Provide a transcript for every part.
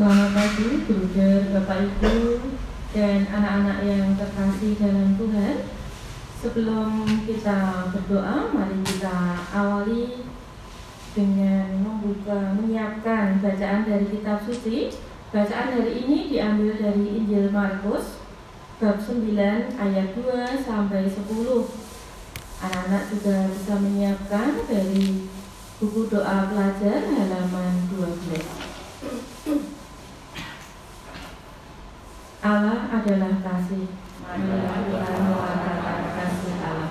Selamat pagi, Bruder, Bapak Ibu, dan anak-anak yang terkasih dalam Tuhan. Sebelum kita berdoa, mari kita awali dengan membuka, menyiapkan bacaan dari kitab suci. Bacaan hari ini diambil dari Injil Markus bab 9 ayat 2 sampai 10. Anak-anak juga bisa menyiapkan dari buku doa pelajar halaman kasih. Kasih Allah.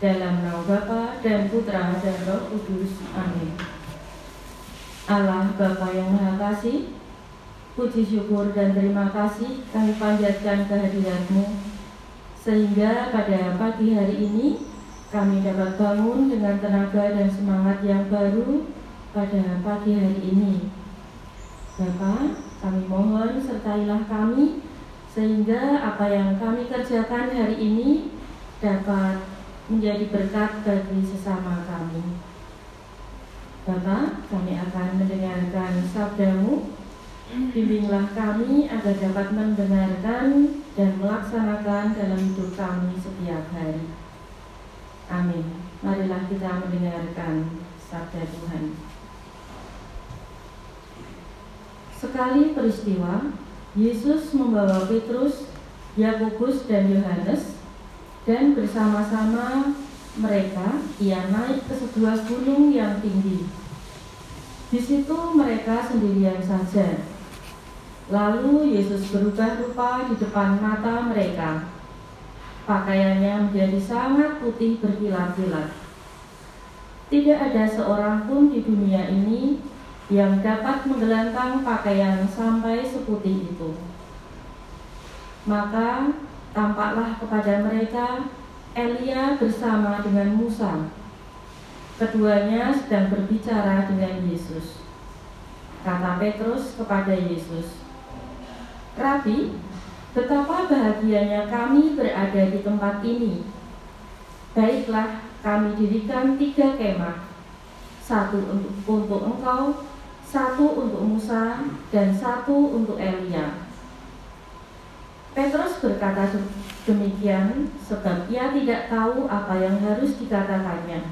Dalam nama Bapa dan Putra dan Roh Kudus. Amin. Allah Bapa yang Maha Kasih, puji syukur dan terima kasih kami panjatkan kehadiratmu sehingga pada pagi hari ini kami dapat bangun dengan tenaga dan semangat yang baru pada pagi hari ini. Bapak, kami mohon sertailah kami sehingga apa yang kami kerjakan hari ini dapat menjadi berkat bagi sesama kami. Bapak, kami akan mendengarkan sabdamu. Bimbinglah kami agar dapat mendengarkan dan melaksanakan dalam hidup kami setiap hari. Amin. Marilah kita mendengarkan sabda Tuhan. Sekali peristiwa, Yesus membawa Petrus, Yakobus, dan Yohanes, dan bersama-sama mereka ia naik ke sebuah gunung yang tinggi. Di situ mereka sendirian saja. Lalu Yesus berubah rupa di depan mata mereka. Pakaiannya menjadi sangat putih berkilat-kilat. Tidak ada seorang pun di dunia ini yang dapat menggelantang pakaian sampai seputih itu. Maka tampaklah kepada mereka Elia bersama dengan Musa. Keduanya sedang berbicara dengan Yesus. Kata Petrus kepada Yesus, Rabi, betapa bahagianya kami berada di tempat ini. Baiklah, kami dirikan tiga kemah, satu untuk, untuk engkau, satu untuk Musa, dan satu untuk Elia. Petrus berkata demikian sebab ia tidak tahu apa yang harus dikatakannya,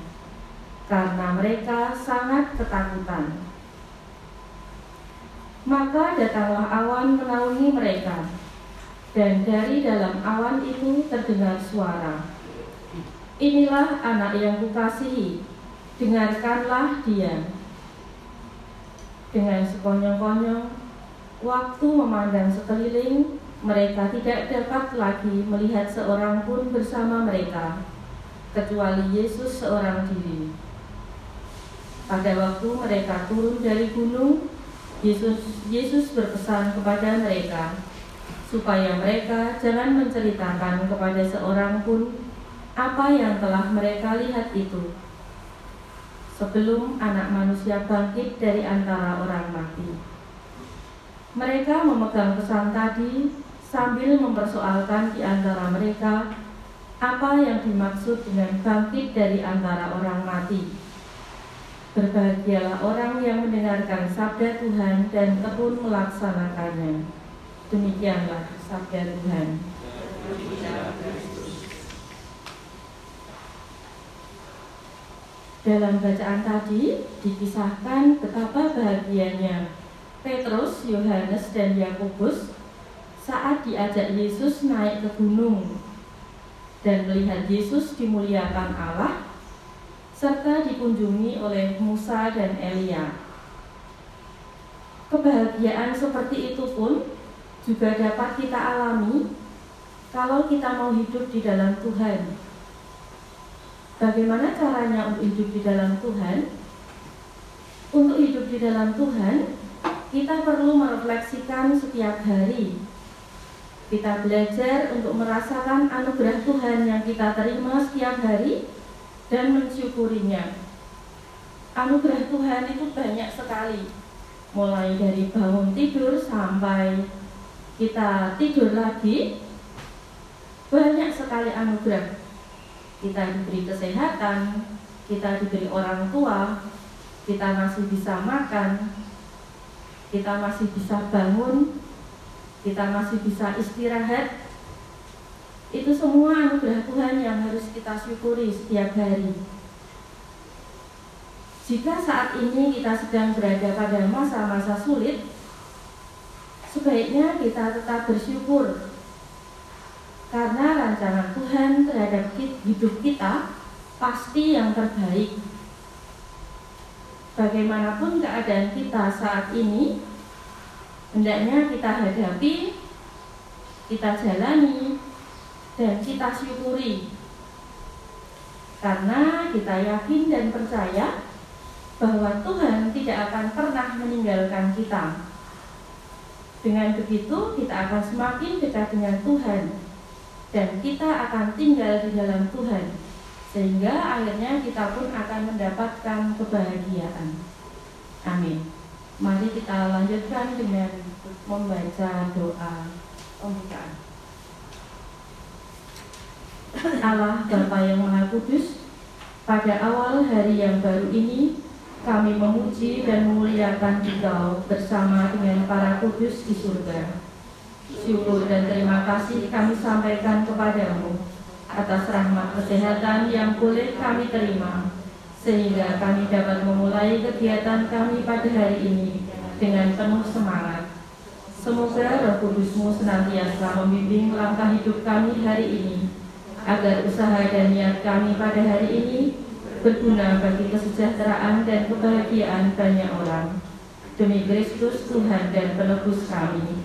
karena mereka sangat ketakutan. Maka datanglah awan menaungi mereka, dan dari dalam awan itu terdengar suara. Inilah anak yang kukasihi, dengarkanlah dia. Dengan sekonyong-konyong, waktu memandang sekeliling, mereka tidak dapat lagi melihat seorang pun bersama mereka, kecuali Yesus seorang diri. Pada waktu mereka turun dari gunung, Yesus, Yesus berpesan kepada mereka supaya mereka jangan menceritakan kepada seorang pun apa yang telah mereka lihat itu sebelum anak manusia bangkit dari antara orang mati. Mereka memegang pesan tadi sambil mempersoalkan di antara mereka apa yang dimaksud dengan bangkit dari antara orang mati. Berbahagialah orang yang mendengarkan sabda Tuhan dan tekun melaksanakannya. Demikianlah sabda Tuhan. Dalam bacaan tadi dikisahkan betapa bahagianya Petrus, Yohanes, dan Yakobus saat diajak Yesus naik ke gunung dan melihat Yesus dimuliakan Allah serta dikunjungi oleh Musa dan Elia. Kebahagiaan seperti itu pun juga dapat kita alami kalau kita mau hidup di dalam Tuhan Bagaimana caranya untuk hidup di dalam Tuhan? Untuk hidup di dalam Tuhan, kita perlu merefleksikan setiap hari. Kita belajar untuk merasakan anugerah Tuhan yang kita terima setiap hari dan mensyukurinya. Anugerah Tuhan itu banyak sekali, mulai dari bangun tidur sampai kita tidur lagi. Banyak sekali anugerah kita diberi kesehatan, kita diberi orang tua, kita masih bisa makan. kita masih bisa bangun, kita masih bisa istirahat. Itu semua anugerah Tuhan yang harus kita syukuri setiap hari. Jika saat ini kita sedang berada pada masa-masa sulit, sebaiknya kita tetap bersyukur karena rancangan Tuhan hidup kita pasti yang terbaik. Bagaimanapun keadaan kita saat ini, hendaknya kita hadapi, kita jalani, dan kita syukuri. Karena kita yakin dan percaya bahwa Tuhan tidak akan pernah meninggalkan kita. Dengan begitu, kita akan semakin dekat dengan Tuhan, dan kita akan tinggal di dalam Tuhan, sehingga akhirnya kita pun akan mendapatkan kebahagiaan. Amin. Mari kita lanjutkan dengan membaca doa pembukaan. Allah Bapa yang Maha Kudus, pada awal hari yang baru ini kami memuji dan memuliakan Engkau bersama dengan para kudus di surga. Syukur dan terima kasih kami sampaikan kepadamu atas rahmat kesehatan yang boleh kami terima, sehingga kami dapat memulai kegiatan kami pada hari ini dengan penuh semangat. Semoga roh kudusmu senantiasa membimbing langkah hidup kami hari ini, agar usaha dan niat kami pada hari ini berguna bagi kesejahteraan dan kebahagiaan banyak orang. Demi Kristus Tuhan dan penebus kami.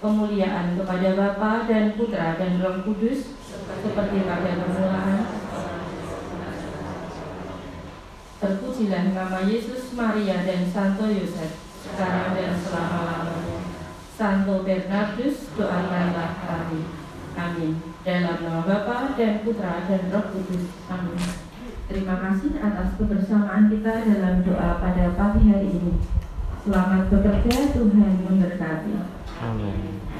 Kemuliaan kepada Bapa dan Putra dan Roh Kudus, seperti pada permulaan. Terpujilah nama Yesus, Maria, dan Santo Yosef, sekarang dan selama-lamanya. Santo Bernardus, doakanlah kami. Amin. Dalam nama Bapa dan Putra dan Roh Kudus. Amin. Terima kasih atas kebersamaan kita dalam doa pada pagi hari ini. Selamat bekerja, Tuhan memberkati. Amin.